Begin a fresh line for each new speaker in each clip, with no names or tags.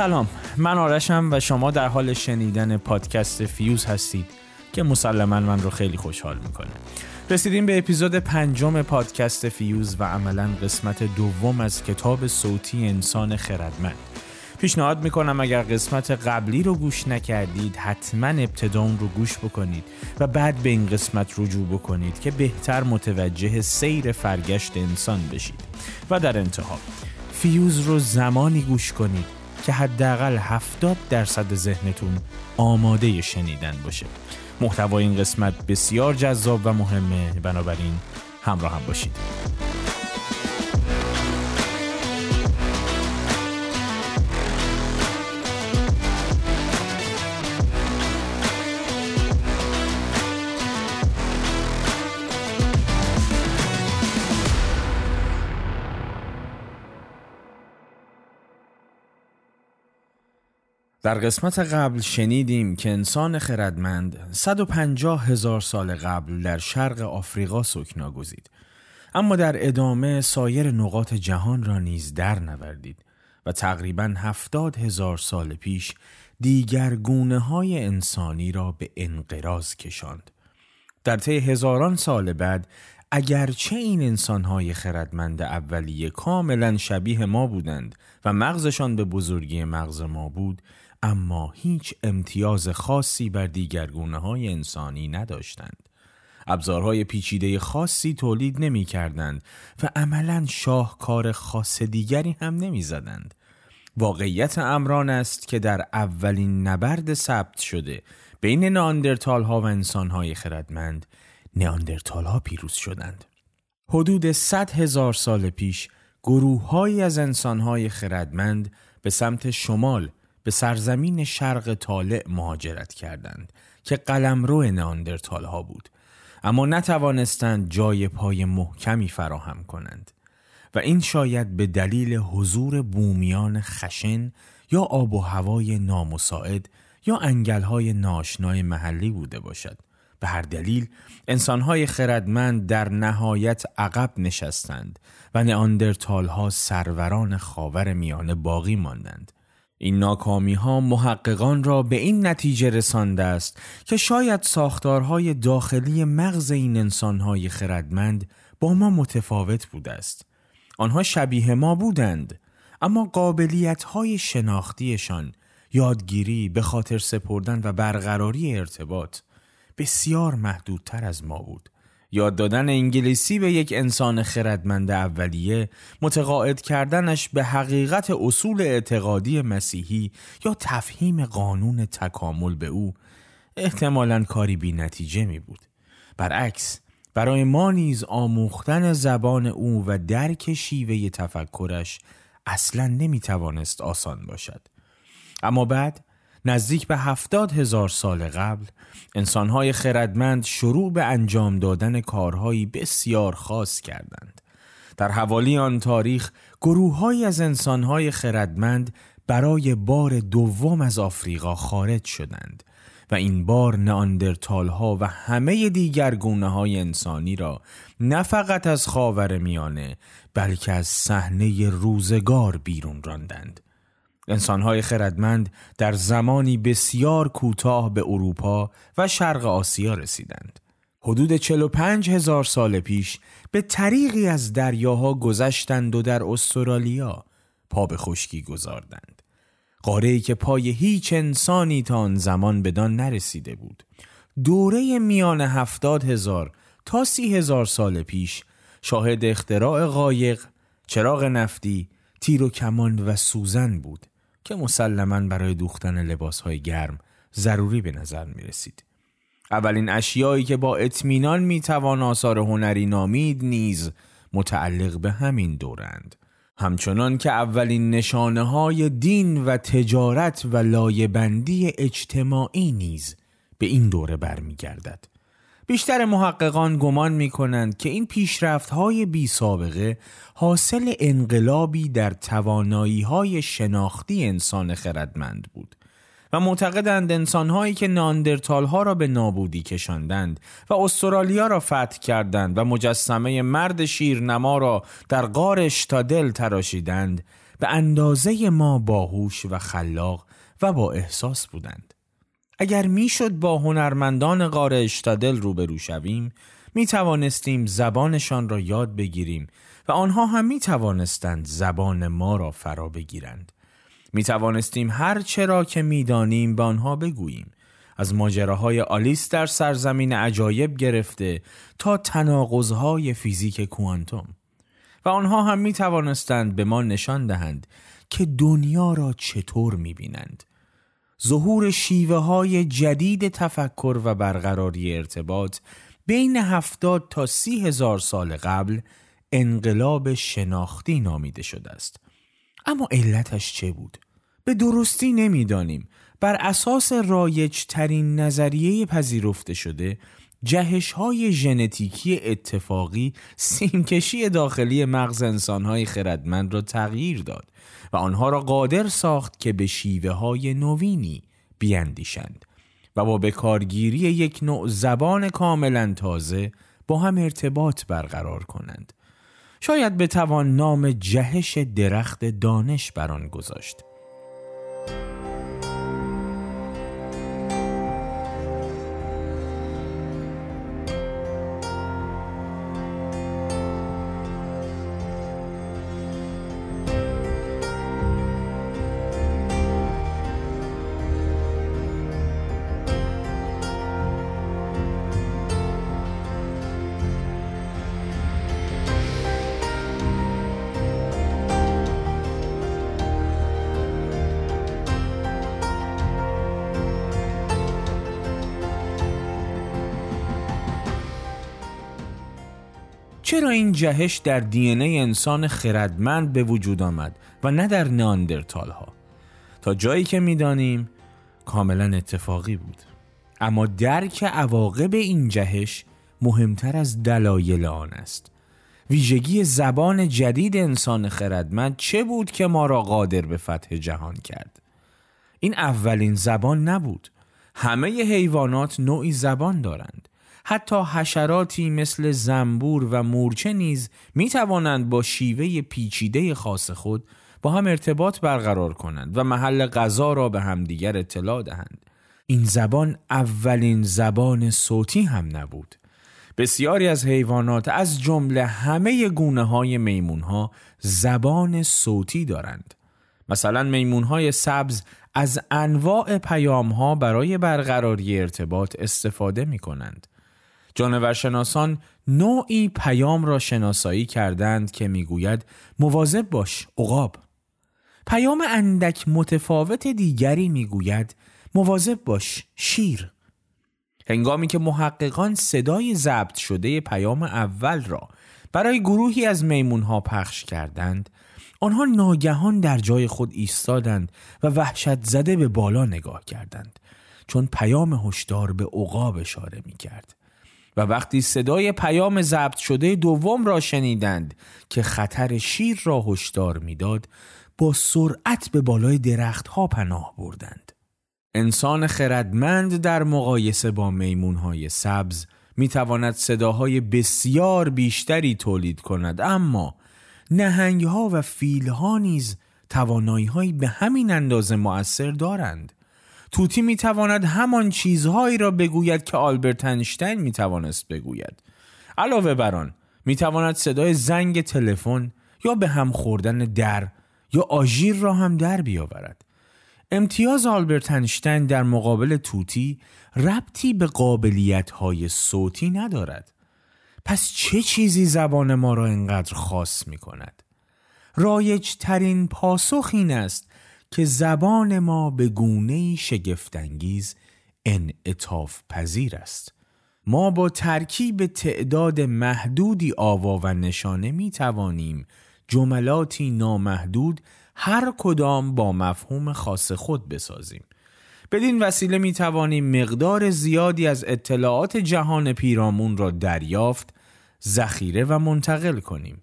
سلام. من آرشم و شما در حال شنیدن پادکست فیوز هستید که مسلما من رو خیلی خوشحال می‌کنه. رسیدیم به اپیزود پنجم پادکست فیوز و عملا قسمت دوم از کتاب صوتی انسان خردمند. پیشنهاد می‌کنم اگر قسمت قبلی رو گوش نکردید حتما ابتدا رو گوش بکنید و بعد به این قسمت رجوع بکنید که بهتر متوجه سیر فرگشت انسان بشید. و در انتها فیوز رو زمانی گوش کنید که حداقل 70 درصد ذهنتون آماده شنیدن باشه. محتوای این قسمت بسیار جذاب و مهمه. بنابراین همراه هم باشید. در قسمت قبل شنیدیم که انسان خردمند 150 هزار سال قبل در شرق آفریقا سکنا گزید. اما در ادامه سایر نقاط جهان را نیز در نوردید و تقریبا هفتاد هزار سال پیش دیگر گونه های انسانی را به انقراض کشاند. در طی هزاران سال بعد اگرچه این انسانهای خردمند اولیه کاملا شبیه ما بودند و مغزشان به بزرگی مغز ما بود اما هیچ امتیاز خاصی بر دیگرگونه های انسانی نداشتند. ابزارهای پیچیده خاصی تولید نمی کردند و عملا شاهکار خاص دیگری هم نمی زدند. واقعیت امران است که در اولین نبرد ثبت شده بین ناندرتال ها و انسان های خردمند نیاندرتال ها پیروز شدند. حدود 100 هزار سال پیش گروههایی از انسان های خردمند به سمت شمال به سرزمین شرق طالع مهاجرت کردند که قلمرو ناندرتال ها بود. اما نتوانستند جای پای محکمی فراهم کنند و این شاید به دلیل حضور بومیان خشن یا آب و هوای نامساعد یا انگلهای ناشنای محلی بوده باشد. به هر دلیل انسانهای خردمند در نهایت عقب نشستند و نئاندرتال ها سروران خاور میانه باقی ماندند. این ناکامی ها محققان را به این نتیجه رسانده است که شاید ساختارهای داخلی مغز این انسانهای خردمند با ما متفاوت بوده است. آنها شبیه ما بودند اما قابلیت های شناختیشان یادگیری به خاطر سپردن و برقراری ارتباط بسیار محدودتر از ما بود. یاد دادن انگلیسی به یک انسان خردمند اولیه متقاعد کردنش به حقیقت اصول اعتقادی مسیحی یا تفهیم قانون تکامل به او احتمالا کاری بی نتیجه می بود. برعکس برای ما نیز آموختن زبان او و درک شیوه تفکرش اصلا نمی توانست آسان باشد. اما بعد نزدیک به هفتاد هزار سال قبل انسانهای خردمند شروع به انجام دادن کارهایی بسیار خاص کردند. در حوالی آن تاریخ گروههایی از انسانهای خردمند برای بار دوم از آفریقا خارج شدند و این بار ناندرتال ها و همه دیگر گونه های انسانی را نه فقط از خاور میانه بلکه از صحنه روزگار بیرون راندند. انسانهای خردمند در زمانی بسیار کوتاه به اروپا و شرق آسیا رسیدند. حدود 45 هزار سال پیش به طریقی از دریاها گذشتند و در استرالیا پا به خشکی گذاردند. قاره که پای هیچ انسانی تا آن زمان بدان نرسیده بود. دوره میان هفتاد هزار تا سی هزار سال پیش شاهد اختراع قایق، چراغ نفتی، تیر و کمان و سوزن بود که مسلما برای دوختن لباسهای گرم ضروری به نظر می رسید. اولین اشیایی که با اطمینان می توان آثار هنری نامید نیز متعلق به همین دورند. همچنان که اولین نشانه های دین و تجارت و لایبندی اجتماعی نیز به این دوره برمیگردد. بیشتر محققان گمان می کنند که این پیشرفت های بی سابقه حاصل انقلابی در توانایی های شناختی انسان خردمند بود و معتقدند انسانهایی که ناندرتال ها را به نابودی کشاندند و استرالیا را فتح کردند و مجسمه مرد شیرنما را در غار اشتادل تراشیدند به اندازه ما باهوش و خلاق و با احساس بودند. اگر می‌شد با هنرمندان غار اشتادل روبرو شویم می توانستیم زبانشان را یاد بگیریم و آنها هم می توانستند زبان ما را فرا بگیرند. می توانستیم هر چرا که می دانیم به آنها بگوییم از ماجراهای آلیس در سرزمین عجایب گرفته تا تناقضهای فیزیک کوانتوم و آنها هم می توانستند به ما نشان دهند که دنیا را چطور می بینند. ظهور شیوه های جدید تفکر و برقراری ارتباط بین هفتاد تا سی هزار سال قبل انقلاب شناختی نامیده شده است. اما علتش چه بود؟ به درستی نمی‌دانیم. بر اساس رایج ترین نظریه پذیرفته شده جهش های ژنتیکی اتفاقی سیمکشی داخلی مغز انسانهای خردمند را تغییر داد و آنها را قادر ساخت که به شیوه های نوینی بیاندیشند و با بکارگیری یک نوع زبان کاملا تازه با هم ارتباط برقرار کنند. شاید بتوان نام جهش درخت دانش بر آن گذاشت. این جهش در دی انسان خردمند به وجود آمد و نه در ناندرتال ها؟ تا جایی که می‌دانیم کاملا اتفاقی بود. اما درک عواقب این جهش مهمتر از دلایل آن است. ویژگی زبان جدید انسان خردمند چه بود که ما را قادر به فتح جهان کرد؟ این اولین زبان نبود. همه حیوانات نوعی زبان دارند. حتی حشراتی مثل زنبور و مورچه نیز می توانند با شیوه پیچیده خاص خود با هم ارتباط برقرار کنند و محل غذا را به همدیگر اطلاع دهند. این زبان اولین زبان صوتی هم نبود. بسیاری از حیوانات از جمله همه گونه های میمون ها زبان صوتی دارند. مثلا میمون های سبز از انواع پیام ها برای برقراری ارتباط استفاده می کنند. جانورشناسان نوعی پیام را شناسایی کردند که می‌گوید مواظب باش عقاب پیام اندک متفاوت دیگری می‌گوید مواظب باش شیر هنگامی که محققان صدای ضبط شده پیام اول را برای گروهی از میمون ها پخش کردند آنها ناگهان در جای خود ایستادند و وحشت زده به بالا نگاه کردند چون پیام هشدار به عقاب اشاره می کرد. و وقتی صدای پیام ضبط شده دوم را شنیدند که خطر شیر را هشدار می‌داد با سرعت به بالای درختها پناه بردند. انسان خردمند در مقایسه با میمونهای سبز می تواند صداهای بسیار بیشتری تولید کند اما نهنگها و فیلها نیز توانایی به همین اندازه مؤثر دارند. توتی می‌تواند همان چیزهایی را بگوید که آلبرت انشتین می‌توانست بگوید. علاوه بر آن می‌تواند صدای زنگ تلفن یا به هم خوردن در یا آژیر را هم در بیاورد. امتیاز آلبرت انشتین در مقابل توتی ربطی به قابلیت های صوتی ندارد. پس چه چیزی زبان ما را اینقدر خاص می کند؟ رایج ترین پاسخ این است که زبان ما به گونه شگفتانگیز انعطاف پذیر است. ما با ترکیب تعداد محدودی آوا و نشانه می توانیم جملاتی نامحدود هر کدام با مفهوم خاص خود بسازیم. بدین وسیله می توانیم مقدار زیادی از اطلاعات جهان پیرامون را دریافت، ذخیره و منتقل کنیم.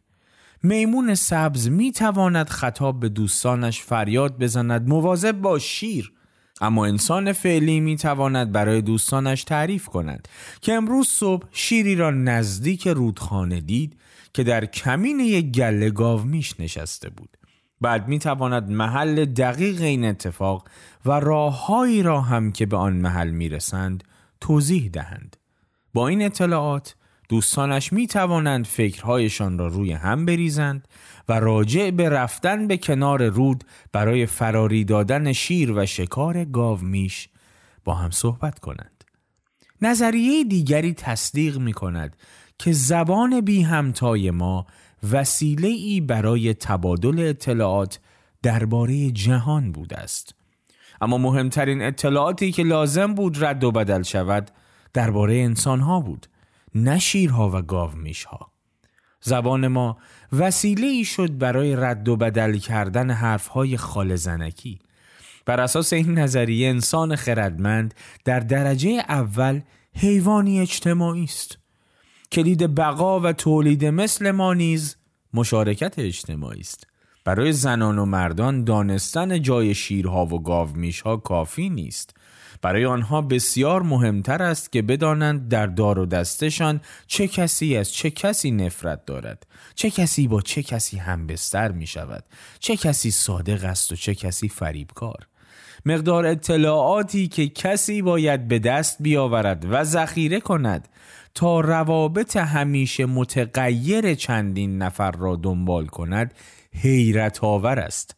میمون سبز می تواند خطاب به دوستانش فریاد بزند مواظب با شیر اما انسان فعلی می تواند برای دوستانش تعریف کند که امروز صبح شیری را نزدیک رودخانه دید که در کمین یک گله گاو میش نشسته بود بعد می تواند محل دقیق این اتفاق و راههایی را هم که به آن محل می رسند توضیح دهند. با این اطلاعات دوستانش می توانند فکرهایشان را روی هم بریزند و راجع به رفتن به کنار رود برای فراری دادن شیر و شکار گاو میش با هم صحبت کنند. نظریه دیگری تصدیق می کند که زبان بی همتای ما وسیله ای برای تبادل اطلاعات درباره جهان بوده است. اما مهمترین اطلاعاتی که لازم بود رد و بدل شود درباره انسان ها بود نه شیرها و گاو ها زبان ما وسیله ای شد برای رد و بدل کردن حرفهای خال زنکی. بر اساس این نظریه انسان خردمند در درجه اول حیوانی اجتماعی است. کلید بقا و تولید مثل ما نیز مشارکت اجتماعی است. برای زنان و مردان دانستن جای شیرها و گاومیشها کافی نیست. برای آنها بسیار مهمتر است که بدانند در دار و دستشان چه کسی از چه کسی نفرت دارد. چه کسی با چه کسی همبستر می شود چه کسی صادق است و چه کسی فریبکار. مقدار اطلاعاتی که کسی باید به دست بیاورد و ذخیره کند تا روابط همیشه متغیر چندین نفر را دنبال کند حیرت آور است.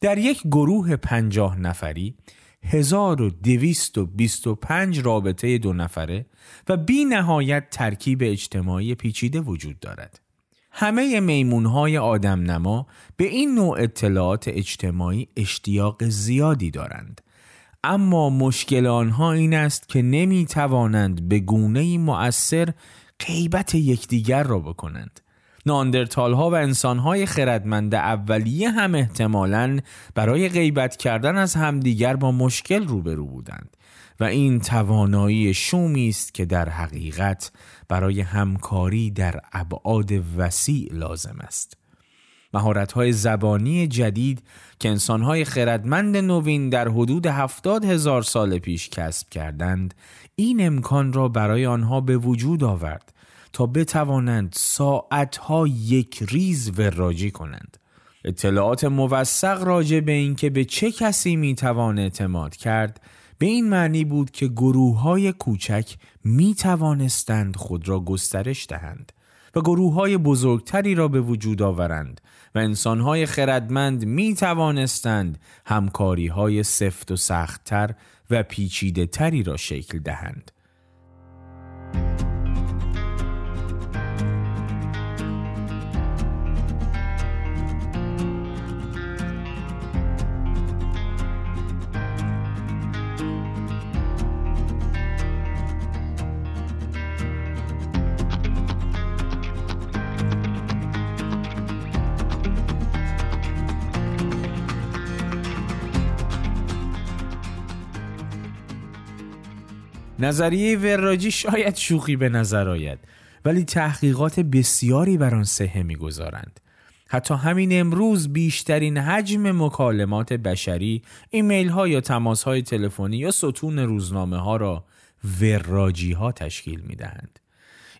در یک گروه پنجاه نفری 1225 رابطه دو نفره و بی نهایت ترکیب اجتماعی پیچیده وجود دارد. همه میمون های آدم نما به این نوع اطلاعات اجتماعی اشتیاق زیادی دارند. اما مشکل آنها این است که نمی توانند به گونه مؤثر غیبت یکدیگر را بکنند. ناندرتال ها و انسان های خردمند اولیه هم احتمالاً برای غیبت کردن از همدیگر با مشکل روبرو بودند و این توانایی شومی است که در حقیقت برای همکاری در ابعاد وسیع لازم است. مهارت های زبانی جدید که انسان های خردمند نوین در حدود هفتاد هزار سال پیش کسب کردند این امکان را برای آنها به وجود آورد تا بتوانند ساعتها یک ریز وراجی کنند اطلاعات موثق راجع به اینکه به چه کسی می‌توان اعتماد کرد به این معنی بود که گروه های کوچک می توانستند خود را گسترش دهند و گروه های بزرگتری را به وجود آورند و انسان های خردمند می توانستند همکاری های سفت و سختتر و پیچیده تری را شکل دهند. نظریه وراجی شاید شوخی به نظر آید ولی تحقیقات بسیاری بر آن صحه می‌گذارند حتی همین امروز بیشترین حجم مکالمات بشری ایمیل ها یا تماس های تلفنی یا ستون روزنامه ها را وراجی ها تشکیل می دهند.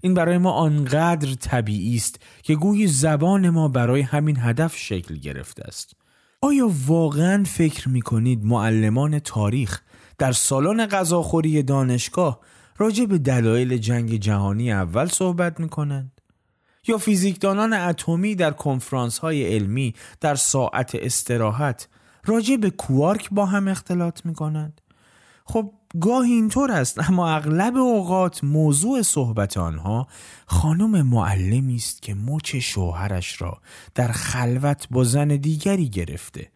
این برای ما آنقدر طبیعی است که گویی زبان ما برای همین هدف شکل گرفته است. آیا واقعا فکر می کنید معلمان تاریخ در سالن غذاخوری دانشگاه راجع به دلایل جنگ جهانی اول صحبت می کنند؟ یا فیزیکدانان اتمی در کنفرانس های علمی در ساعت استراحت راجع به کوارک با هم اختلاط می کنند؟ خب گاه اینطور است اما اغلب اوقات موضوع صحبت آنها خانم معلمی است که مچ شوهرش را در خلوت با زن دیگری گرفته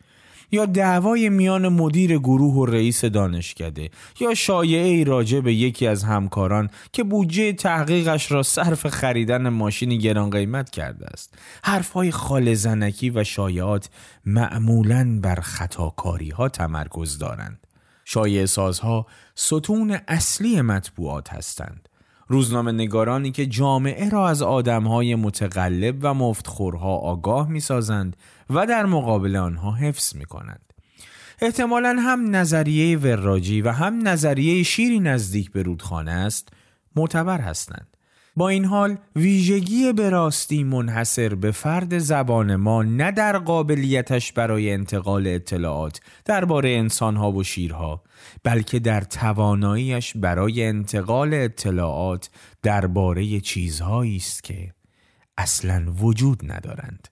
یا دعوای میان مدیر گروه و رئیس دانشکده یا شایعه ای راجع به یکی از همکاران که بودجه تحقیقش را صرف خریدن ماشینی گران قیمت کرده است. حرفهای خال زنکی و شایعات معمولا بر خطاکاری ها تمرکز دارند. شایع سازها ستون اصلی مطبوعات هستند. روزنامه نگارانی که جامعه را از آدمهای متقلب و مفتخورها آگاه می سازند و در مقابل آنها حفظ می کنند. احتمالا هم نظریه وراجی و هم نظریه شیری نزدیک به رودخانه است معتبر هستند. با این حال ویژگی به راستی منحصر به فرد زبان ما نه در قابلیتش برای انتقال اطلاعات درباره انسانها و شیرها بلکه در تواناییش برای انتقال اطلاعات درباره چیزهایی است که اصلا وجود ندارند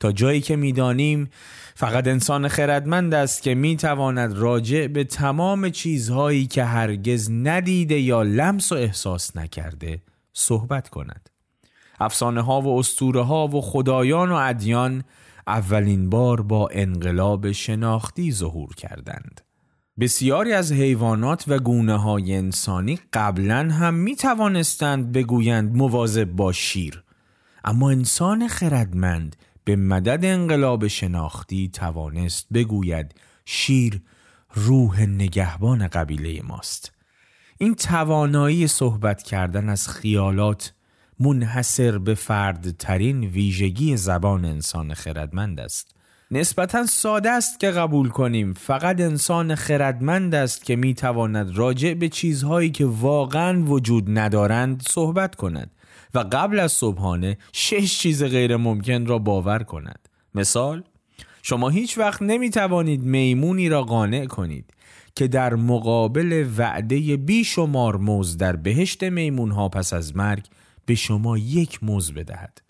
تا جایی که می‌دانیم فقط انسان خردمند است که می‌تواند راجع به تمام چیزهایی که هرگز ندیده یا لمس و احساس نکرده صحبت کند. افسانه ها و اسطوره ها و خدایان و ادیان اولین بار با انقلاب شناختی ظهور کردند. بسیاری از حیوانات و گونه های انسانی قبلا هم می توانستند بگویند مواظب با شیر. اما انسان خردمند به مدد انقلاب شناختی توانست بگوید شیر روح نگهبان قبیله ماست. این توانایی صحبت کردن از خیالات منحصر به فرد ترین ویژگی زبان انسان خردمند است. نسبتا ساده است که قبول کنیم. فقط انسان خردمند است که می تواند راجع به چیزهایی که واقعا وجود ندارند صحبت کند. و قبل از صبحانه شش چیز غیر ممکن را باور کند. مثال شما هیچ وقت نمی توانید میمونی را قانع کنید که در مقابل وعده بیشمار موز در بهشت میمون ها پس از مرگ به شما یک موز بدهد.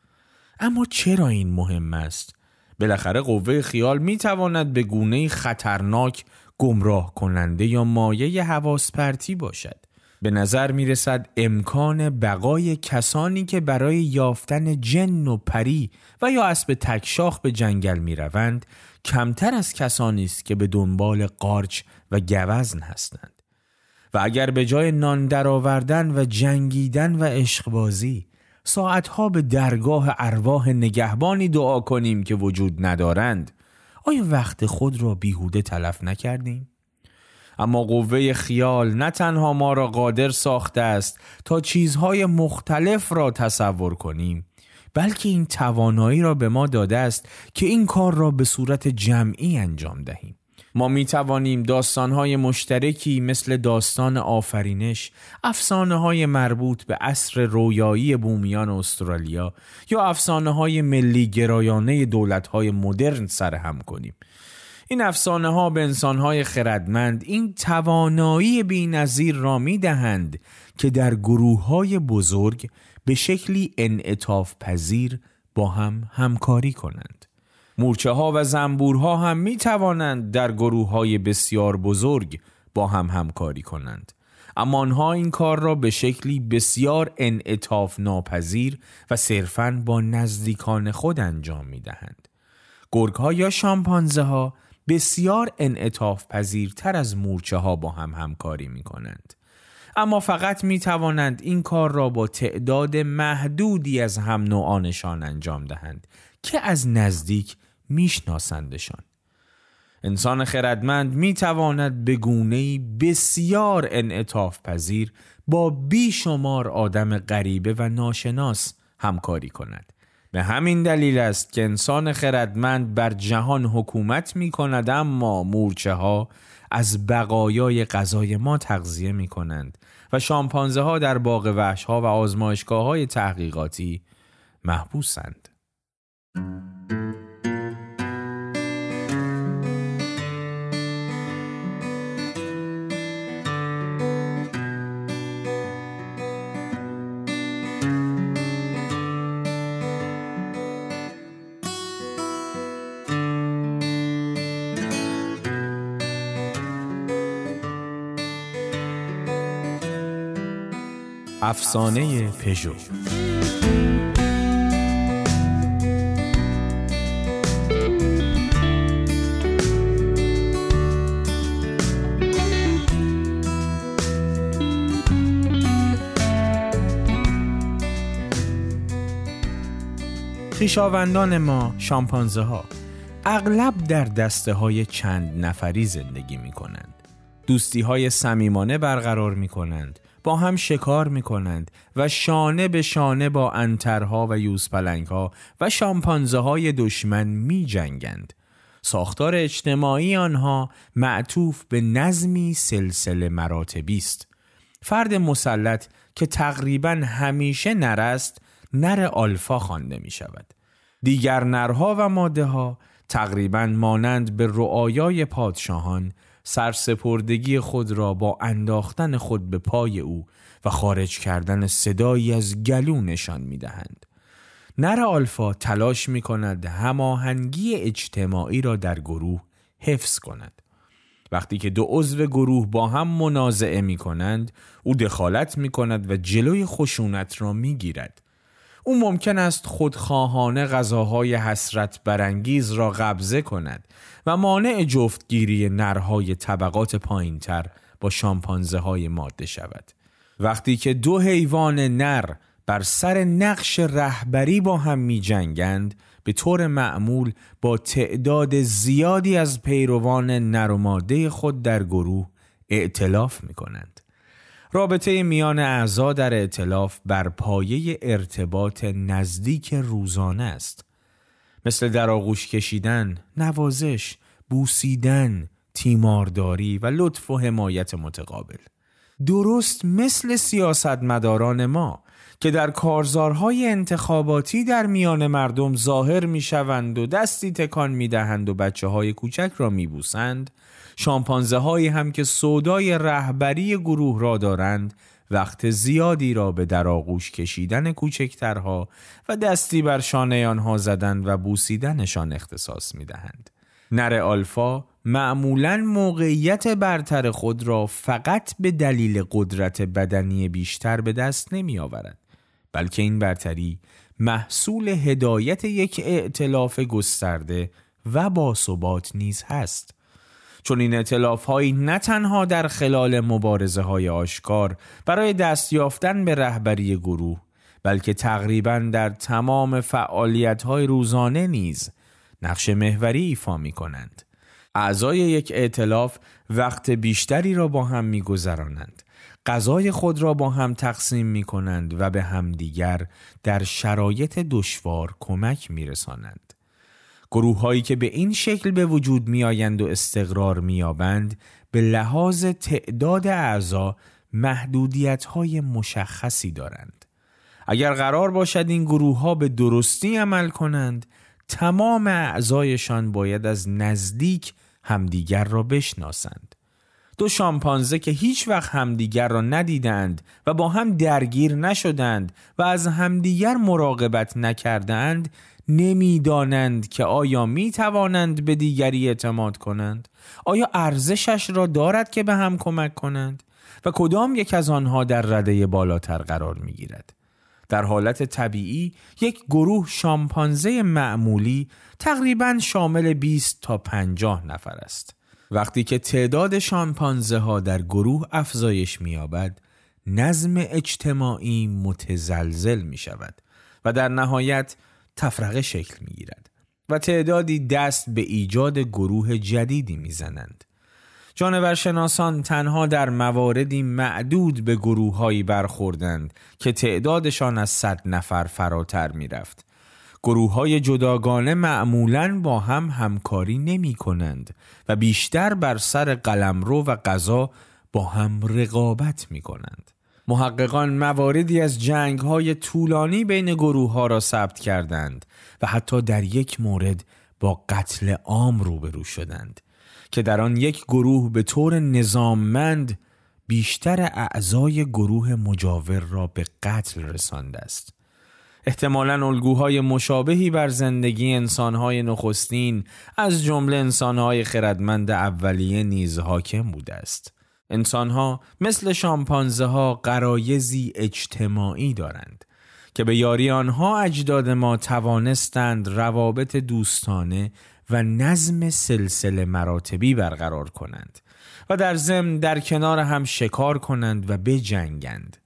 اما چرا این مهم است؟ بالاخره قوه خیال می تواند به گونه خطرناک گمراه کننده یا مایه حواس پرتی باشد. به نظر می رسد امکان بقای کسانی که برای یافتن جن و پری و یا اسب تکشاخ به جنگل می روند کمتر از کسانی است که به دنبال قارچ و گوزن هستند و اگر به جای نان درآوردن و جنگیدن و عشقبازی ساعتها به درگاه ارواح نگهبانی دعا کنیم که وجود ندارند آیا وقت خود را بیهوده تلف نکردیم؟ اما قوه خیال نه تنها ما را قادر ساخته است تا چیزهای مختلف را تصور کنیم بلکه این توانایی را به ما داده است که این کار را به صورت جمعی انجام دهیم ما می توانیم داستانهای مشترکی مثل داستان آفرینش، افسانه های مربوط به عصر رویایی بومیان استرالیا یا افسانه های ملی گرایانه دولت های مدرن سرهم کنیم. این افسانه ها به انسان های خردمند این توانایی بی نظیر را می دهند که در گروه های بزرگ به شکلی انعطاف پذیر با هم همکاری کنند. مورچه ها و زنبورها هم می توانند در گروه های بسیار بزرگ با هم همکاری کنند. اما آنها این کار را به شکلی بسیار انعطاف ناپذیر و صرفاً با نزدیکان خود انجام می دهند. گرگ ها یا شامپانزه ها بسیار انعطاف پذیرتر از مورچه ها با هم همکاری می کنند. اما فقط می توانند این کار را با تعداد محدودی از هم نوعانشان انجام دهند که از نزدیک میشناسندشان انسان خردمند می تواند به گونه بسیار انعطاف پذیر با بیشمار آدم غریبه و ناشناس همکاری کند به همین دلیل است که انسان خردمند بر جهان حکومت می کند اما مورچه ها از بقایای غذای ما تغذیه می کنند و شامپانزه ها در باغ وحش ها و آزمایشگاه های تحقیقاتی محبوسند. افسانه پژو خیشاوندان ما شامپانزه ها اغلب در دسته های چند نفری زندگی می کنند. دوستی های سمیمانه برقرار می کنند با هم شکار می کنند و شانه به شانه با انترها و یوزپلنگها و شامپانزه های دشمن می جنگند. ساختار اجتماعی آنها معطوف به نظمی سلسله مراتبی است. فرد مسلط که تقریبا همیشه نر است نر آلفا خوانده می شود. دیگر نرها و ماده ها تقریبا مانند به رعایای پادشاهان سرسپردگی خود را با انداختن خود به پای او و خارج کردن صدایی از گلو نشان می دهند. نر آلفا تلاش می کند هماهنگی اجتماعی را در گروه حفظ کند. وقتی که دو عضو گروه با هم منازعه می کنند او دخالت می کند و جلوی خشونت را می گیرد. او ممکن است خودخواهانه غذاهای حسرت برانگیز را قبضه کند و مانع جفتگیری نرهای طبقات پایینتر با شامپانزه های ماده شود. وقتی که دو حیوان نر بر سر نقش رهبری با هم می جنگند به طور معمول با تعداد زیادی از پیروان نر و ماده خود در گروه ائتلاف می کنند. رابطه میان اعضا در ائتلاف بر پایه ارتباط نزدیک روزانه است. مثل در آغوش کشیدن، نوازش، بوسیدن، تیمارداری و لطف و حمایت متقابل. درست مثل سیاستمداران ما که در کارزارهای انتخاباتی در میان مردم ظاهر می شوند و دستی تکان می دهند و بچه های کوچک را می بوسند شامپانزه هایی هم که سودای رهبری گروه را دارند وقت زیادی را به در آغوش کشیدن کوچکترها و دستی بر شانه آنها زدن و بوسیدنشان اختصاص می دهند. نر آلفا معمولا موقعیت برتر خود را فقط به دلیل قدرت بدنی بیشتر به دست نمی آورد بلکه این برتری محصول هدایت یک ائتلاف گسترده و باثبات نیز هست چون این اطلاف هایی نه تنها در خلال مبارزه های آشکار برای دست یافتن به رهبری گروه بلکه تقریبا در تمام فعالیت های روزانه نیز نقش محوری ایفا می کنند. اعضای یک ائتلاف وقت بیشتری را با هم می گذرانند. غذای خود را با هم تقسیم می کنند و به همدیگر در شرایط دشوار کمک می رسانند. گروه هایی که به این شکل به وجود می آیند و استقرار می آبند به لحاظ تعداد اعضا محدودیت های مشخصی دارند. اگر قرار باشد این گروه ها به درستی عمل کنند تمام اعضایشان باید از نزدیک همدیگر را بشناسند. دو شامپانزه که هیچ وقت همدیگر را ندیدند و با هم درگیر نشدند و از همدیگر مراقبت نکردند نمی‌دانند که آیا می توانند به دیگری اعتماد کنند؟ آیا ارزشش را دارد که به هم کمک کنند؟ و کدام یک از آنها در رده بالاتر قرار می گیرد در حالت طبیعی یک گروه شامپانزه معمولی تقریبا شامل 20 تا 50 نفر است. وقتی که تعداد شامپانزه ها در گروه افزایش می‌یابد نظم اجتماعی متزلزل می شود و در نهایت تفرقه شکل می گیرد و تعدادی دست به ایجاد گروه جدیدی می‌زنند. جانورشناسان تنها در مواردی معدود به گروههایی برخوردند که تعدادشان از صد نفر فراتر می‌رفت. گروه های جداگانه معمولا با هم همکاری نمی کنند و بیشتر بر سر قلمرو و غذا با هم رقابت می کنند. محققان مواردی از جنگ های طولانی بین گروه ها را ثبت کردند و حتی در یک مورد با قتل عام روبرو شدند که در آن یک گروه به طور نظاممند بیشتر اعضای گروه مجاور را به قتل رسانده است. احتمالا الگوهای مشابهی بر زندگی انسانهای نخستین از جمله انسانهای خردمند اولیه نیز حاکم بوده است. انسانها مثل شامپانزه ها قرایزی اجتماعی دارند که به یاری آنها اجداد ما توانستند روابط دوستانه و نظم سلسله مراتبی برقرار کنند و در ضمن در کنار هم شکار کنند و بجنگند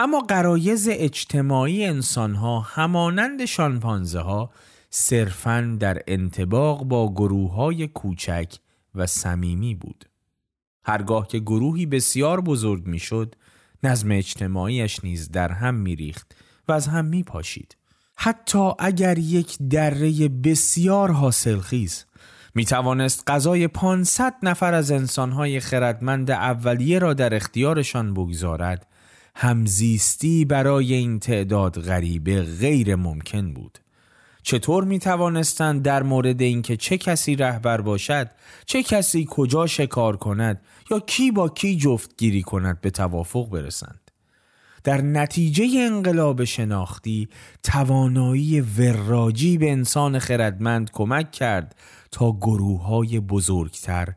اما قرایز اجتماعی انسانها همانند شامپانزه ها صرفاً در انتباق با گروه های کوچک و صمیمی بود هرگاه که گروهی بسیار بزرگ می‌شد نظم اجتماعیش نیز در هم میریخت و از هم می پاشید. حتی اگر یک دره بسیار حاصلخیز می توانست غذای 500 نفر از انسانهای خردمند اولیه را در اختیارشان بگذارد همزیستی برای این تعداد غریبه غیر ممکن بود. چطور می توانستند در مورد اینکه چه کسی رهبر باشد چه کسی کجا شکار کند یا کی با کی جفتگیری کند به توافق برسند؟ در نتیجه انقلاب شناختی توانایی وراجی به انسان خردمند کمک کرد تا گروه های بزرگتر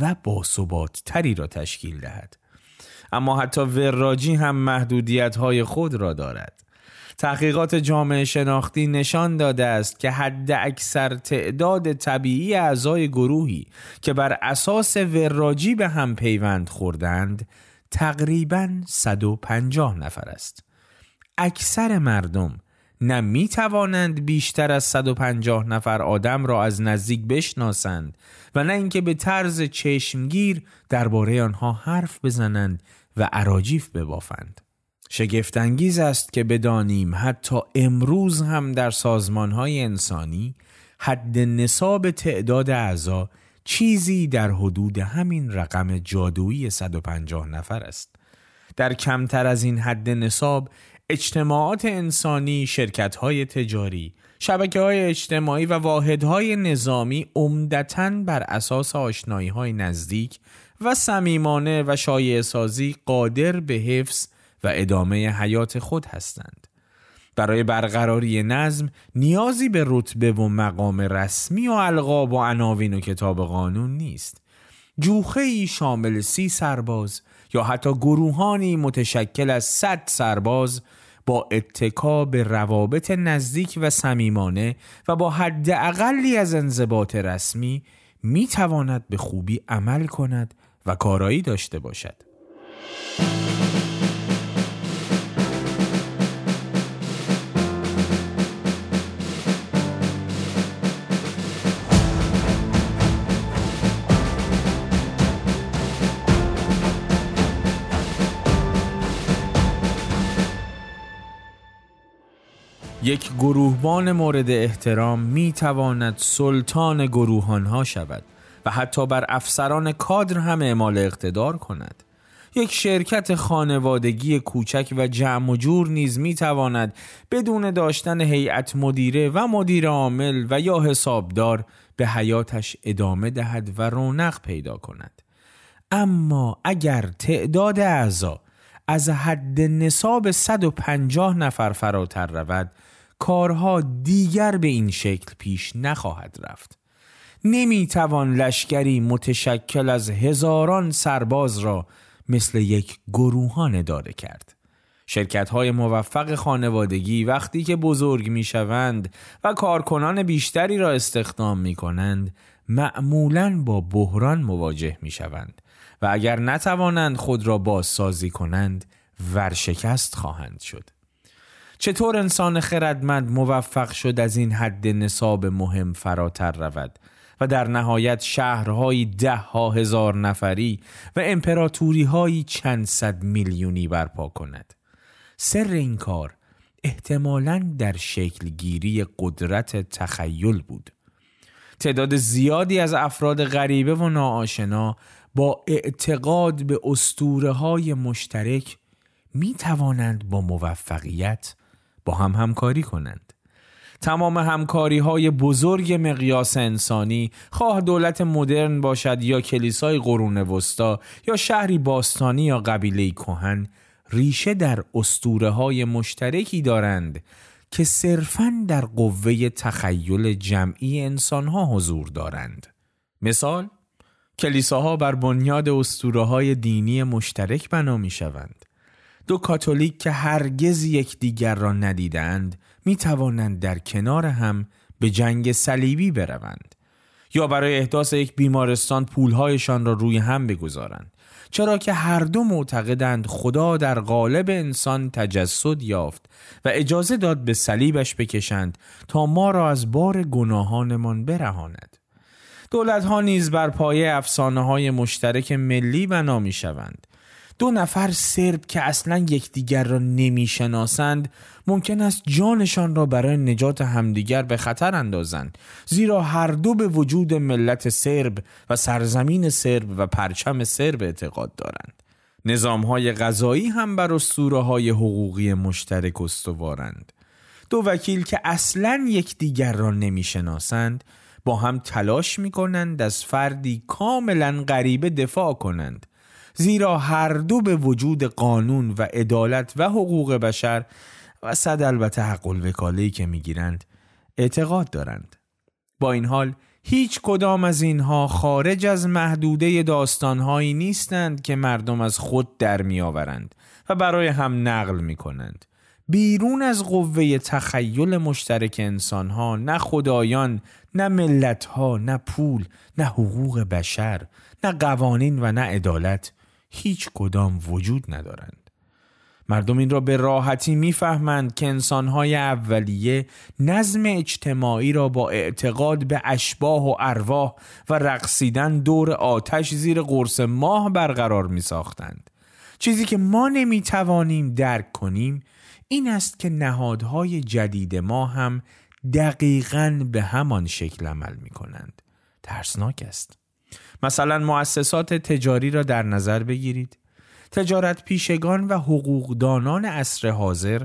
و باثباتتری را تشکیل دهد. اما حتی وراجی هم محدودیت های خود را دارد. تحقیقات جامعه شناختی نشان داده است که حد اکثر تعداد طبیعی اعضای گروهی که بر اساس وراجی به هم پیوند خوردند تقریبا 150 نفر است. اکثر مردم نه می توانند بیشتر از 150 نفر آدم را از نزدیک بشناسند و نه اینکه به طرز چشمگیر درباره آنها حرف بزنند و عراجیف ببافند شگفتانگیز است که بدانیم حتی امروز هم در سازمانهای انسانی حد نصاب تعداد اعضا چیزی در حدود همین رقم جادویی 150 نفر است. در کمتر از این حد نصاب اجتماعات انسانی، شرکت های تجاری، شبکه های اجتماعی و واحدهای نظامی عمدتا بر اساس آشنایی های نزدیک و صمیمانه و شایع سازی قادر به حفظ و ادامه حیات خود هستند. برای برقراری نظم نیازی به رتبه و مقام رسمی و القاب و عناوین و کتاب قانون نیست جوخه ای شامل سی سرباز یا حتی گروهانی متشکل از صد سرباز با اتکا به روابط نزدیک و صمیمانه و با حد اقلی از انضباط رسمی می تواند به خوبی عمل کند و کارایی داشته باشد. یک گروهبان مورد احترام می تواند سلطان گروهان ها شود و حتی بر افسران کادر هم اعمال اقتدار کند. یک شرکت خانوادگی کوچک و جمع و جور نیز می تواند بدون داشتن هیئت مدیره و مدیر عامل و یا حسابدار به حیاتش ادامه دهد و رونق پیدا کند. اما اگر تعداد اعضا از حد نصاب 150 نفر فراتر رود کارها دیگر به این شکل پیش نخواهد رفت. نمی توان لشکری متشکل از هزاران سرباز را مثل یک گروهان اداره کرد. شرکت های موفق خانوادگی وقتی که بزرگ می شوند و کارکنان بیشتری را استخدام می کنند معمولا با بحران مواجه می شوند و اگر نتوانند خود را بازسازی کنند ورشکست خواهند شد. چطور انسان خردمند موفق شد از این حد نصاب مهم فراتر رود؟ و در نهایت شهرهایی ده ها هزار نفری و امپراتوری های چند صد میلیونی برپا کند. سر این کار احتمالا در شکلگیری قدرت تخیل بود. تعداد زیادی از افراد غریبه و ناآشنا با اعتقاد به اسطوره های مشترک می توانند با موفقیت با هم همکاری کنند. تمام همکاری های بزرگ مقیاس انسانی خواه دولت مدرن باشد یا کلیسای قرون وسطا یا شهری باستانی یا قبیله کهن ریشه در اسطوره های مشترکی دارند که صرفا در قوه تخیل جمعی انسان ها حضور دارند. مثال کلیساها بر بنیاد اسطوره های دینی مشترک بنا می شوند دو کاتولیک که هرگز یکدیگر را ندیدند می توانند در کنار هم به جنگ صلیبی بروند. یا برای احداث یک بیمارستان پولهایشان را روی هم بگذارند. چرا که هر دو معتقدند خدا در قالب انسان تجسد یافت و اجازه داد به صلیبش بکشند تا ما را از بار گناهانمان برهاند. دولت ها نیز بر پایه افسانه های مشترک ملی بنا می شوند دو نفر سرب که اصلا یکدیگر را نمی‌شناسند ممکن است جانشان را برای نجات همدیگر به خطر اندازند. زیرا هر دو به وجود ملت سرب و سرزمین سرب و پرچم سرب اعتقاد دارند. نظام های غذایی هم بر اسطوره های حقوقی مشترک استوارند. دو وکیل که اصلا یکدیگر را نمی‌شناسند با هم تلاش می کنند از فردی کاملا غریبه دفاع کنند. زیرا هر دو به وجود قانون و عدالت و حقوق بشر و صد البته حق الوکاله‌ای که می‌گیرند اعتقاد دارند با این حال هیچ کدام از اینها خارج از محدوده داستانهایی نیستند که مردم از خود در میآورند و برای هم نقل می کنند. بیرون از قوه تخیل مشترک انسانها نه خدایان نه ملتها نه پول نه حقوق بشر نه قوانین و نه عدالت هیچ کدام وجود ندارند. مردم این را به راحتی می‌فهمند که انسانهای اولیه نظم اجتماعی را با اعتقاد به اشباه و ارواح و رقصیدن دور آتش زیر قرص ماه برقرار می ساختند. چیزی که ما نمی توانیم درک کنیم این است که نهادهای جدید ما هم دقیقا به همان شکل عمل می کنند. ترسناک است. مثلا مؤسسات تجاری را در نظر بگیرید. تجارت پیشگان و حقوقدانان عصر حاضر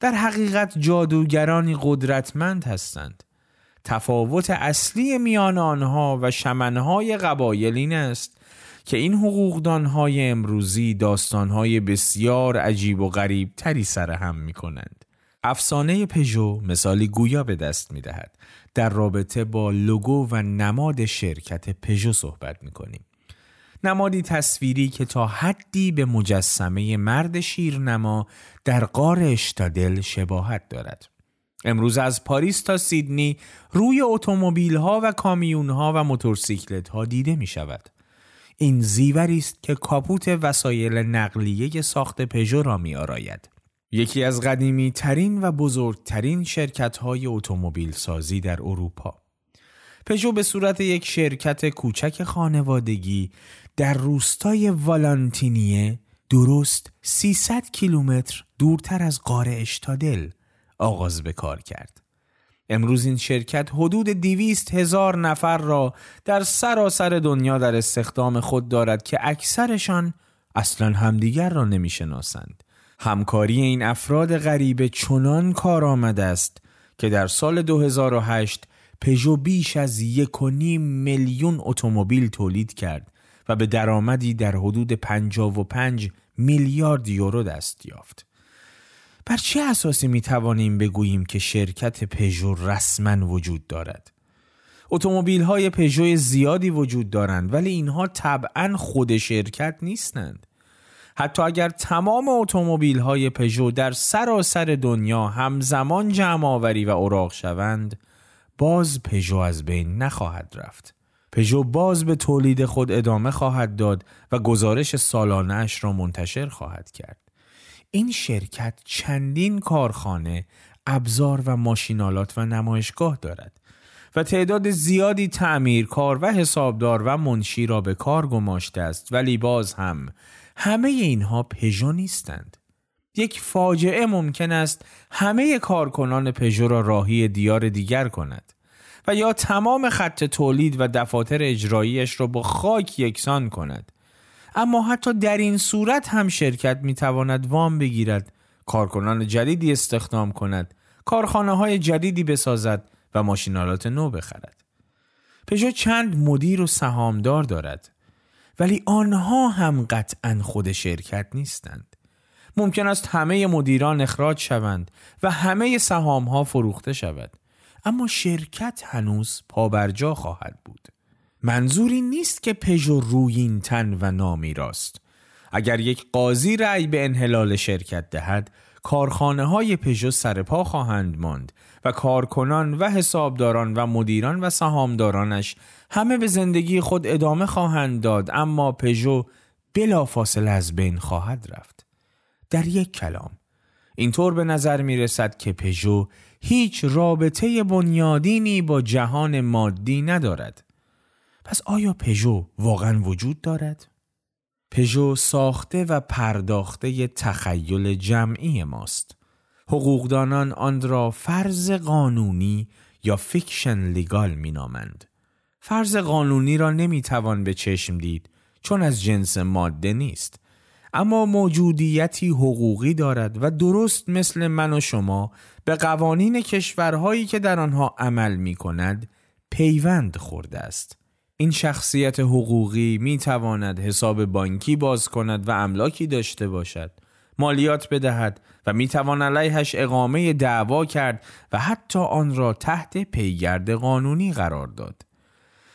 در حقیقت جادوگرانی قدرتمند هستند. تفاوت اصلی میان آنها و شمنهای قبایل این است که این حقوقدانهای امروزی داستانهای بسیار عجیب و غریب تری سر هم می کنند. افسانه پژو مثالی گویا به دست می دهد. در رابطه با لوگو و نماد شرکت پژو صحبت می کنیم. نمادی تصویری که تا حدی به مجسمه مرد شیرنما در قار اشتادل شباهت دارد. امروز از پاریس تا سیدنی روی اتومبیل ها و کامیون ها و موتورسیکلت ها دیده می شود. این زیوری است که کاپوت وسایل نقلیه ساخت پژو را می آراید. یکی از قدیمی ترین و بزرگترین شرکت های اتومبیل سازی در اروپا. پژو به صورت یک شرکت کوچک خانوادگی در روستای والانتینیه درست 300 کیلومتر دورتر از قاره اشتادل آغاز به کار کرد. امروز این شرکت حدود دیویست هزار نفر را در سراسر دنیا در استخدام خود دارد که اکثرشان اصلا همدیگر را نمی‌شناسند. همکاری این افراد غریبه چنان کار آمده است که در سال 2008 پژو بیش از یک میلیون اتومبیل تولید کرد و به درآمدی در حدود 55 میلیارد یورو دست یافت. بر چه اساسی می توانیم بگوییم که شرکت پژو رسما وجود دارد؟ اتومبیل های پژو زیادی وجود دارند ولی اینها طبعا خود شرکت نیستند. حتی اگر تمام اتومبیل های پژو در سراسر دنیا همزمان جمع آوری و اوراق شوند باز پژو از بین نخواهد رفت. پژو باز به تولید خود ادامه خواهد داد و گزارش سالانش را منتشر خواهد کرد. این شرکت چندین کارخانه، ابزار و ماشینالات و نمایشگاه دارد و تعداد زیادی تعمیرکار و حسابدار و منشی را به کار گماشته است ولی باز هم همه اینها پژو نیستند. یک فاجعه ممکن است همه کارکنان پژو را راهی دیار دیگر کند. و یا تمام خط تولید و دفاتر اجراییش را با خاک یکسان کند اما حتی در این صورت هم شرکت می تواند وام بگیرد کارکنان جدیدی استخدام کند کارخانه های جدیدی بسازد و ماشینالات نو بخرد پژو چند مدیر و سهامدار دارد ولی آنها هم قطعا خود شرکت نیستند. ممکن است همه مدیران اخراج شوند و همه سهام ها فروخته شود. اما شرکت هنوز پابرجا خواهد بود. منظوری نیست که پژو رویین تن و نامی راست. اگر یک قاضی رأی به انحلال شرکت دهد کارخانه های پژو سرپا خواهند ماند و کارکنان و حسابداران و مدیران و سهامدارانش همه به زندگی خود ادامه خواهند داد اما پژو بلافاصله از بین خواهد رفت در یک کلام اینطور به نظر می رسد که پژو هیچ رابطه بنیادینی با جهان مادی ندارد. پس آیا پژو واقعا وجود دارد؟ پژو ساخته و پرداخته تخیل جمعی ماست. حقوقدانان آن را فرض قانونی یا fiction legal می نامند. فرض قانونی را نمی توان به چشم دید چون از جنس ماده نیست. اما موجودیتی حقوقی دارد و درست مثل من و شما به قوانین کشورهایی که در آنها عمل می کند پیوند خورده است. این شخصیت حقوقی می تواند حساب بانکی باز کند و املاکی داشته باشد. مالیات بدهد و می توان علیهش اقامه دعوا کرد و حتی آن را تحت پیگرد قانونی قرار داد.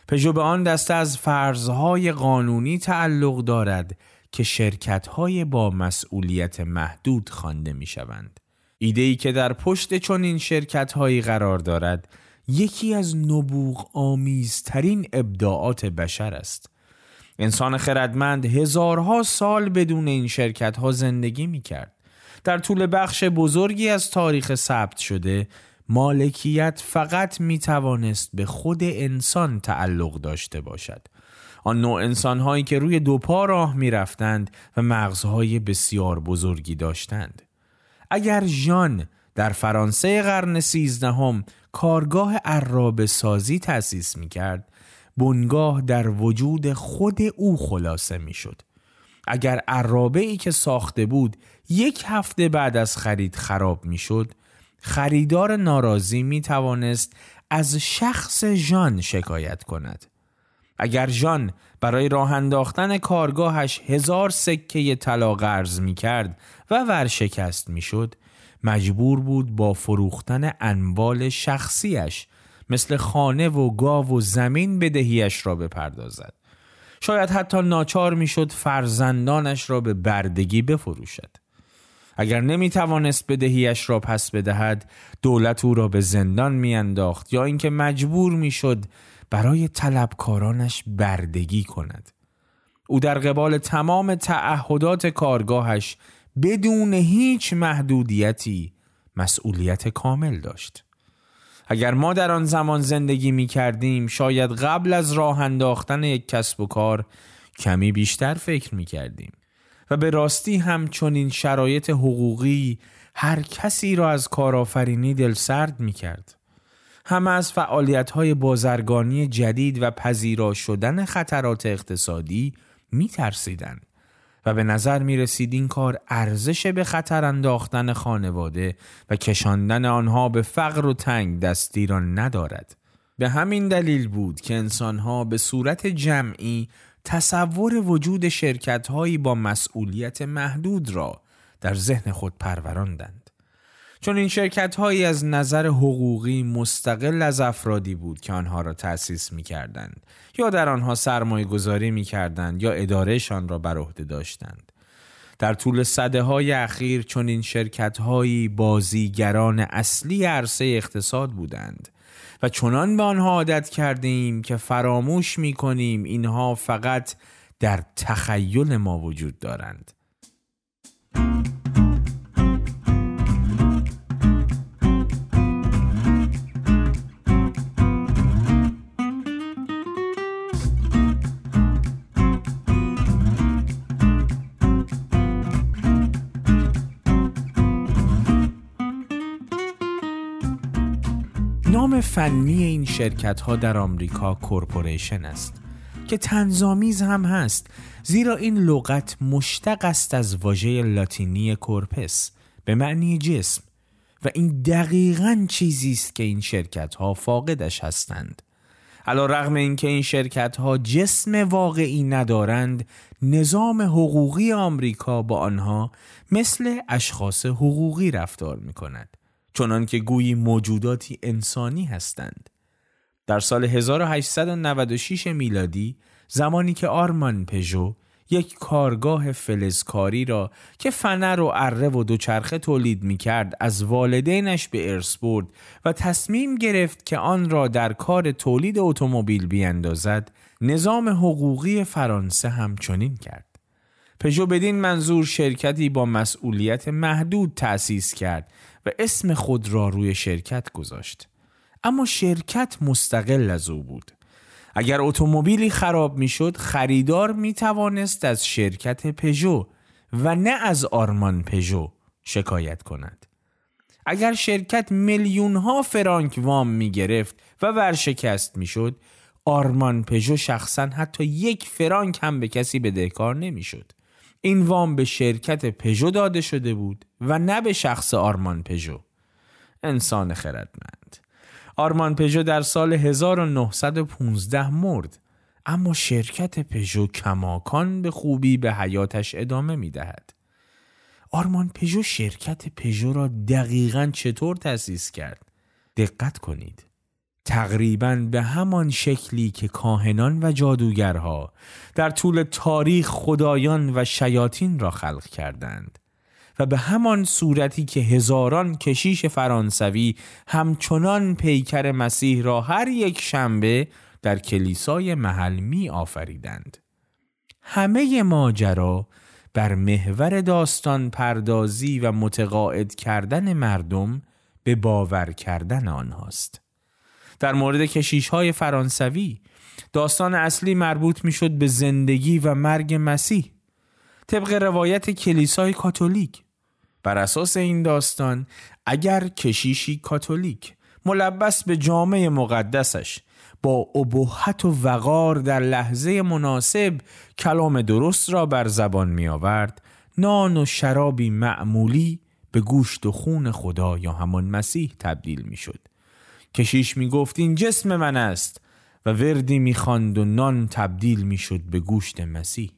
پژو به آن دسته از فرضهای قانونی تعلق دارد که شرکتهای با مسئولیت محدود خوانده می شوند. ایده ای که در پشت چنین شرکتهایی قرار دارد یکی از نبوغ آمیزترین ابداعات بشر است. انسان خردمند هزارها سال بدون این شرکت ها زندگی می کرد. در طول بخش بزرگی از تاریخ ثبت شده مالکیت فقط می توانست به خود انسان تعلق داشته باشد. آن نوع انسان هایی که روی دو پا راه می رفتند و مغزهای بسیار بزرگی داشتند. اگر ژان در فرانسه قرن سیزدهم کارگاه عراب سازی تأسیس می کرد بنگاه در وجود خود او خلاصه می شد. اگر عرابه ای که ساخته بود یک هفته بعد از خرید خراب می شد خریدار ناراضی می توانست از شخص ژان شکایت کند. اگر ژان برای راه انداختن کارگاهش هزار سکه طلا قرض می کرد و ورشکست می شد مجبور بود با فروختن انوال شخصیش مثل خانه و گاو و زمین بدهیش را بپردازد شاید حتی ناچار می‌شد فرزندانش را به بردگی بفروشد اگر نمی توانست بدهیش را پس بدهد دولت او را به زندان میانداخت یا اینکه مجبور می‌شد برای طلبکارانش بردگی کند. او در قبال تمام تعهدات کارگاهش بدون هیچ محدودیتی مسئولیت کامل داشت. اگر ما در آن زمان زندگی می کردیم شاید قبل از راه انداختن یک کسب و کار کمی بیشتر فکر می کردیم و به راستی هم چون این شرایط حقوقی هر کسی را از کارآفرینی دل سرد می کرد. همه از فعالیت های بازرگانی جدید و پذیرا شدن خطرات اقتصادی می ترسیدن و به نظر می رسید این کار ارزش به خطر انداختن خانواده و کشاندن آنها به فقر و تنگ دستی را ندارد. به همین دلیل بود که انسانها به صورت جمعی تصور وجود شرکت هایی با مسئولیت محدود را در ذهن خود پروراندند. چون این شرکت هایی از نظر حقوقی مستقل از افرادی بود که آنها را تأسیس می کردند یا در آنها سرمایه گذاری می کردند یا ادارهشان را بر عهده داشتند. در طول صده های اخیر چون این شرکت هایی بازیگران اصلی عرصه اقتصاد بودند و چنان به آنها عادت کردیم که فراموش می کنیم اینها فقط در تخیل ما وجود دارند. نام فنی این شرکت ها در آمریکا کورپوریشن است که تنظامیز هم هست زیرا این لغت مشتق است از واژه لاتینی کورپس به معنی جسم و این دقیقا چیزی است که این شرکت ها فاقدش هستند. علا رغم اینکه این شرکت ها جسم واقعی ندارند نظام حقوقی آمریکا با آنها مثل اشخاص حقوقی رفتار می کند چنان که گویی موجوداتی انسانی هستند. در سال 1896 میلادی زمانی که آرمان پژو یک کارگاه فلزکاری را که فنر و اره و دوچرخه تولید می کرد از والدینش به ارث برد و تصمیم گرفت که آن را در کار تولید اتومبیل بیاندازد نظام حقوقی فرانسه هم چنین کرد پژو بدین منظور شرکتی با مسئولیت محدود تأسیس کرد و اسم خود را روی شرکت گذاشت. اما شرکت مستقل از او بود. اگر اتومبیلی خراب می‌شد خریدار می توانست از شرکت پژو و نه از آرمان پژو شکایت کند. اگر شرکت میلیون ها فرانک وام می گرفت و ورشکست می شد آرمان پژو شخصا حتی یک فرانک هم به کسی بدهکار نمی شد این وام به شرکت پژو داده شده بود و نه به شخص آرمان پژو انسان خردمند آرمان پژو در سال 1915 مرد اما شرکت پژو کماکان به خوبی به حیاتش ادامه می دهد. آرمان پژو شرکت پژو را دقیقا چطور تأسیس کرد؟ دقت کنید. تقریبا به همان شکلی که کاهنان و جادوگرها در طول تاریخ خدایان و شیاطین را خلق کردند و به همان صورتی که هزاران کشیش فرانسوی همچنان پیکر مسیح را هر یک شنبه در کلیسای محل می آفریدند. همه ماجرا بر محور داستان پردازی و متقاعد کردن مردم به باور کردن آنهاست. در مورد کشیش های فرانسوی. داستان اصلی مربوط می شد به زندگی و مرگ مسیح. طبق روایت کلیسای کاتولیک. بر اساس این داستان اگر کشیشی کاتولیک ملبس به جامعه مقدسش با ابهت و وقار در لحظه مناسب کلام درست را بر زبان می آورد نان و شرابی معمولی به گوشت و خون خدا یا همان مسیح تبدیل می شد کشیش می گفت این جسم من است. و وردی می خواند و نان تبدیل می شد به گوشت مسیح.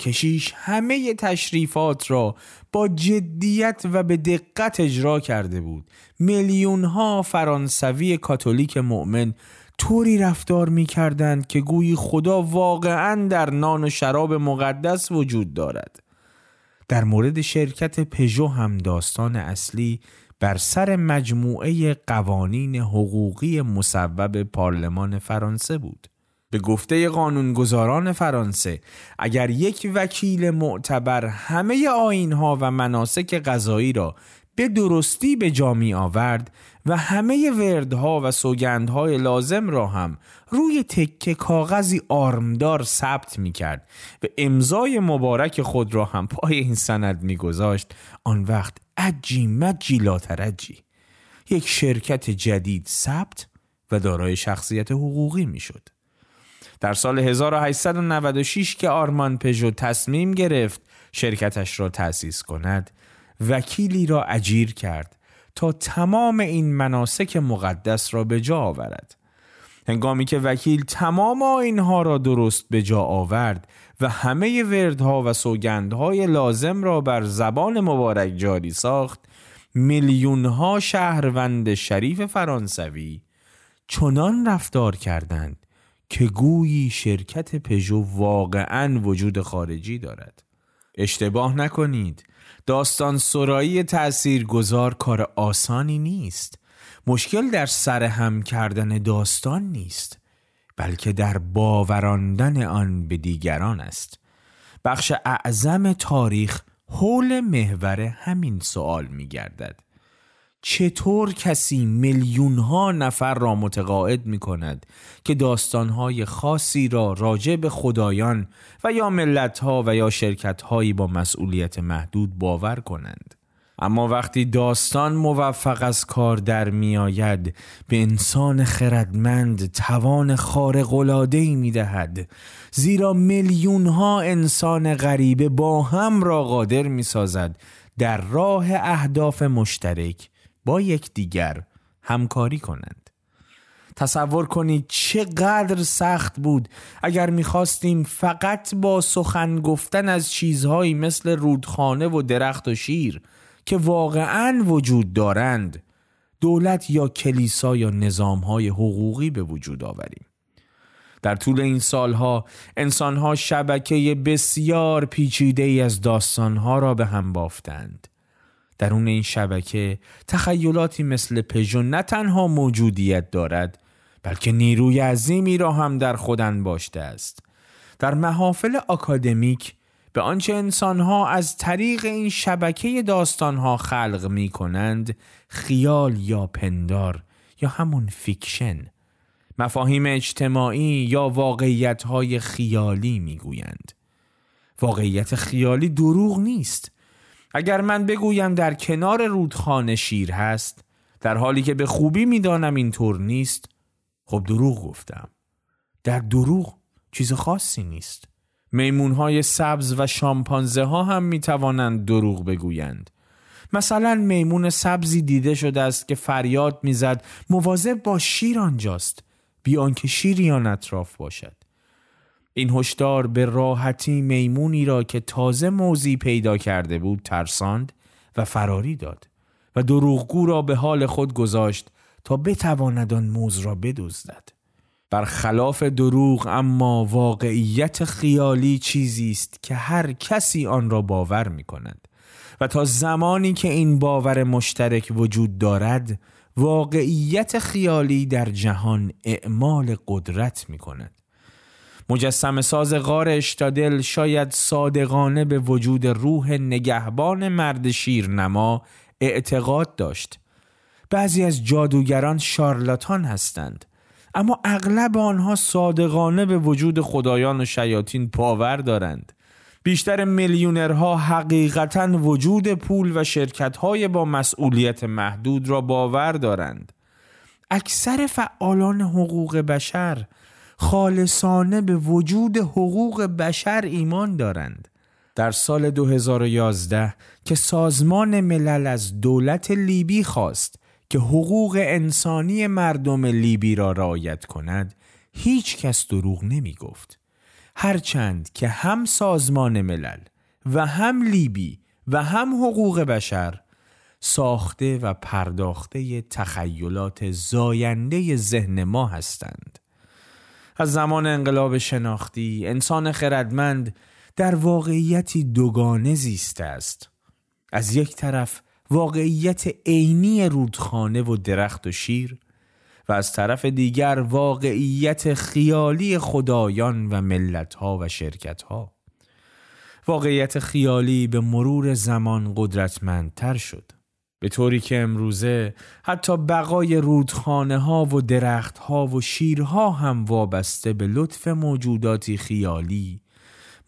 کشیش همه تشریفات را با جدیت و به دقت اجرا کرده بود. میلیون ها فرانسوی کاتولیک مؤمن طوری رفتار می کردند که گویی خدا واقعا در نان و شراب مقدس وجود دارد. در مورد شرکت پژو هم داستان اصلی بر سر مجموعه قوانین حقوقی مصوب پارلمان فرانسه بود. به گفته قانونگذاران فرانسه اگر یک وکیل معتبر همه آینها و مناسک قضایی را به درستی به جا می آورد و همه وردها و سوگندهای لازم را هم روی تکه کاغذی آرمدار ثبت می کرد و امضای مبارک خود را هم پای این سند می گذاشت آن وقت اجی مجی لاترجی یک شرکت جدید ثبت و دارای شخصیت حقوقی می شد. در سال 1896 که آرمان پژو تصمیم گرفت شرکتش را تأسیس کند وکیلی را اجیر کرد تا تمام این مناسک مقدس را به جا آورد هنگامی که وکیل تمام اینها را درست به جا آورد و همه وردها و سوگندهای لازم را بر زبان مبارک جاری ساخت میلیونها شهروند شریف فرانسوی چنان رفتار کردند که گویی شرکت پژو واقعا وجود خارجی دارد. اشتباه نکنید. داستان سرایی تأثیر گذار کار آسانی نیست. مشکل در سرهم کردن داستان نیست. بلکه در باوراندن آن به دیگران است. بخش اعظم تاریخ حول محور همین سوال می گردد چطور کسی میلیون ها نفر را متقاعد می کند که داستان های خاصی را راجع به خدایان و یا ملت و یا شرکت با مسئولیت محدود باور کنند؟ اما وقتی داستان موفق از کار در می آید به انسان خردمند توان خارق العاده می دهد زیرا میلیون ها انسان غریبه با هم را قادر می سازد در راه اهداف مشترک با یکدیگر همکاری کنند. تصور کنید چقدر سخت بود اگر می‌خواستیم فقط با سخن گفتن از چیزهایی مثل رودخانه و درخت و شیر که واقعا وجود دارند. دولت یا کلیسا یا نظامهای حقوقی به وجود آوریم. در طول این سالها انسانها شبکه بسیار پیچیده ای از داستانها را به هم بافتند. درون این شبکه تخیلاتی مثل پژو نه تنها موجودیت دارد بلکه نیروی عظیمی را هم در خودن باشته است. در محافل اکادمیک به آنچه انسانها از طریق این شبکه داستانها خلق می کنند خیال یا پندار یا همون فیکشن مفاهیم اجتماعی یا واقعیت های خیالی می گویند. واقعیت خیالی دروغ نیست. اگر من بگویم در کنار رودخانه شیر هست در حالی که به خوبی می‌دانم اینطور نیست خب دروغ گفتم. در دروغ چیز خاصی نیست. میمون های سبز و شامپانزه ها هم می توانند دروغ بگویند. مثلا میمون سبزی دیده شده است که فریاد می‌زد مواظب با شیر آنجاست بیان که شیری آن اطراف باشد این هشدار به راحتی میمونی را که تازه موزی پیدا کرده بود ترساند و فراری داد و دروغگو را به حال خود گذاشت تا بتواند آن موز را بدزدد برخلاف دروغ اما واقعیت خیالی چیزی است که هر کسی آن را باور می کند و تا زمانی که این باور مشترک وجود دارد واقعیت خیالی در جهان اعمال قدرت می کند مجسم ساز غار اشتادل شاید صادقانه به وجود روح نگهبان مرد شیرنما اعتقاد داشت. بعضی از جادوگران شارلاتان هستند. اما اغلب آنها صادقانه به وجود خدایان و شیاطین باور دارند. بیشتر میلیونرها حقیقتا وجود پول و شرکتهای با مسئولیت محدود را باور دارند. اکثر فعالان حقوق بشر خالصانه به وجود حقوق بشر ایمان دارند. در سال 2011 که سازمان ملل از دولت لیبی خواست که حقوق انسانی مردم لیبی را رعایت کند هیچ کس دروغ نمی گفت هرچند که هم سازمان ملل و هم لیبی و هم حقوق بشر ساخته و پرداخته تخیلات زاینده ذهن ما هستند. از زمان انقلاب شناختی انسان خردمند در واقعیتی دوگانه زیسته است. از یک طرف واقعیت عینی رودخانه و درخت و شیر و از طرف دیگر واقعیت خیالی خدایان و ملتها و شرکتها واقعیت خیالی به مرور زمان قدرتمندتر شد به طوری که امروزه حتی بقای رودخانه ها و درخت ها و شیرها هم وابسته به لطف موجوداتی خیالی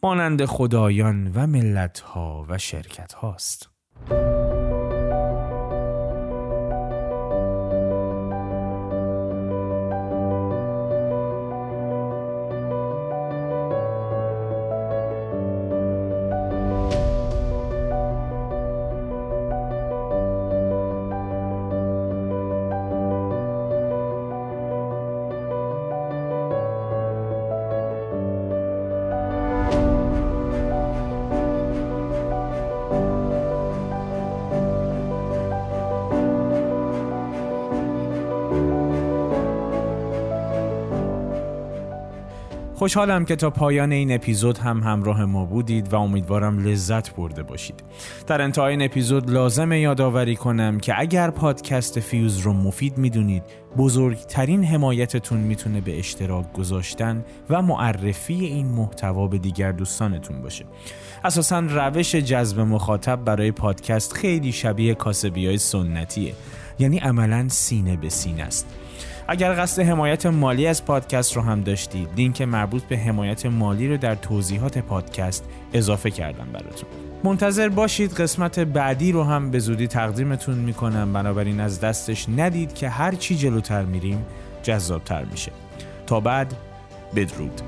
مانند خدایان و ملت ها و شرکت هاست. خوشحالم که تا پایان این اپیزود هم همراه ما بودید و امیدوارم لذت برده باشید. در انتهای این اپیزود لازم یادآوری کنم که اگر پادکست فیوز رو مفید می‌دونید بزرگترین حمایتتون می‌تونه به اشتراک گذاشتن و معرفی این محتوا به دیگر دوستانتون باشه. اساسا روش جذب مخاطب برای پادکست خیلی شبیه کاسبی سنتیه. یعنی عملا سینه به سینه است. اگر قصد حمایت مالی از پادکست رو هم داشتید لینک مربوط به حمایت مالی رو در توضیحات پادکست اضافه کردم براتون. منتظر باشید قسمت بعدی رو هم به زودی تقدیمتون می‌کنم. بنابراین از دستش ندید که هر چی جلوتر میریم جذابتر میشه. تا بعد بدرود.